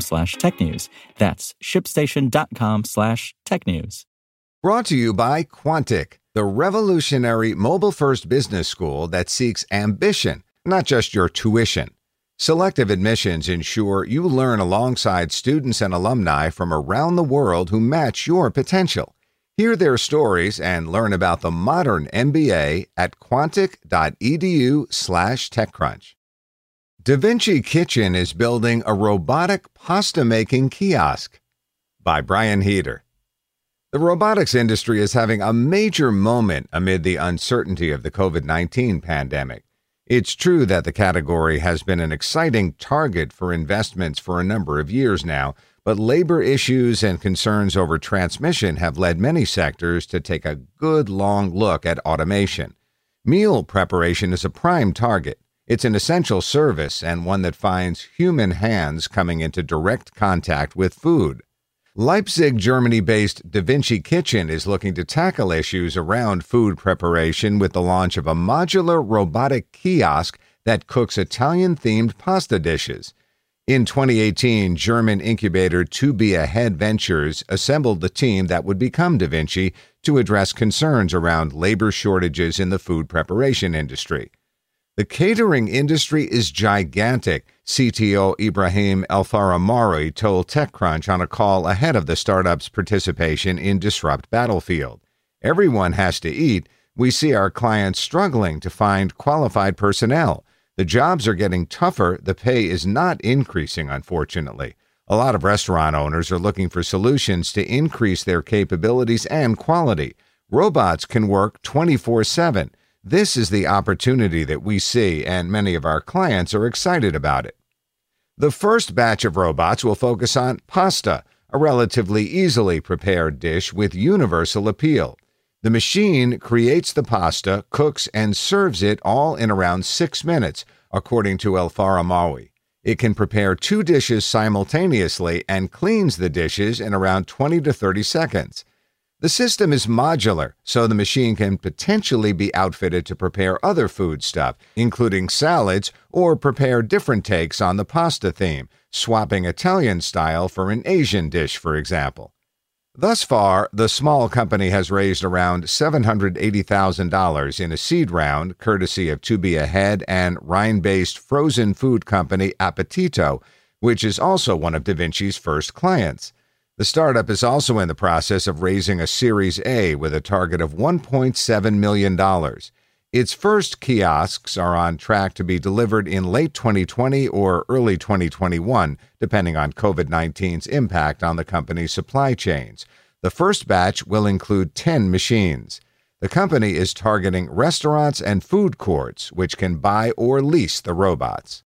slash technews. That's shipstation.com slash technews. Brought to you by Quantic, the revolutionary mobile first business school that seeks ambition, not just your tuition. Selective admissions ensure you learn alongside students and alumni from around the world who match your potential. Hear their stories and learn about the modern MBA at quantic.edu/slash TechCrunch. DaVinci Kitchen is building a robotic pasta making kiosk by Brian Heater. The robotics industry is having a major moment amid the uncertainty of the COVID 19 pandemic. It's true that the category has been an exciting target for investments for a number of years now, but labor issues and concerns over transmission have led many sectors to take a good long look at automation. Meal preparation is a prime target. It's an essential service and one that finds human hands coming into direct contact with food. Leipzig, Germany based DaVinci Kitchen is looking to tackle issues around food preparation with the launch of a modular robotic kiosk that cooks Italian themed pasta dishes. In 2018, German incubator To Be Ahead Ventures assembled the team that would become DaVinci to address concerns around labor shortages in the food preparation industry. The catering industry is gigantic, CTO Ibrahim Elfaramari told TechCrunch on a call ahead of the startup's participation in Disrupt Battlefield. Everyone has to eat. We see our clients struggling to find qualified personnel. The jobs are getting tougher. The pay is not increasing, unfortunately. A lot of restaurant owners are looking for solutions to increase their capabilities and quality. Robots can work 24 7. This is the opportunity that we see, and many of our clients are excited about it. The first batch of robots will focus on pasta, a relatively easily prepared dish with universal appeal. The machine creates the pasta, cooks, and serves it all in around six minutes, according to El Faramawi. It can prepare two dishes simultaneously and cleans the dishes in around 20 to 30 seconds. The system is modular, so the machine can potentially be outfitted to prepare other food stuff, including salads, or prepare different takes on the pasta theme, swapping Italian style for an Asian dish, for example. Thus far, the small company has raised around $780,000 in a seed round, courtesy of To Be Ahead and Rhine based frozen food company Appetito, which is also one of DaVinci's first clients. The startup is also in the process of raising a Series A with a target of $1.7 million. Its first kiosks are on track to be delivered in late 2020 or early 2021, depending on COVID 19's impact on the company's supply chains. The first batch will include 10 machines. The company is targeting restaurants and food courts, which can buy or lease the robots.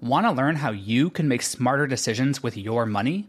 Want to learn how you can make smarter decisions with your money?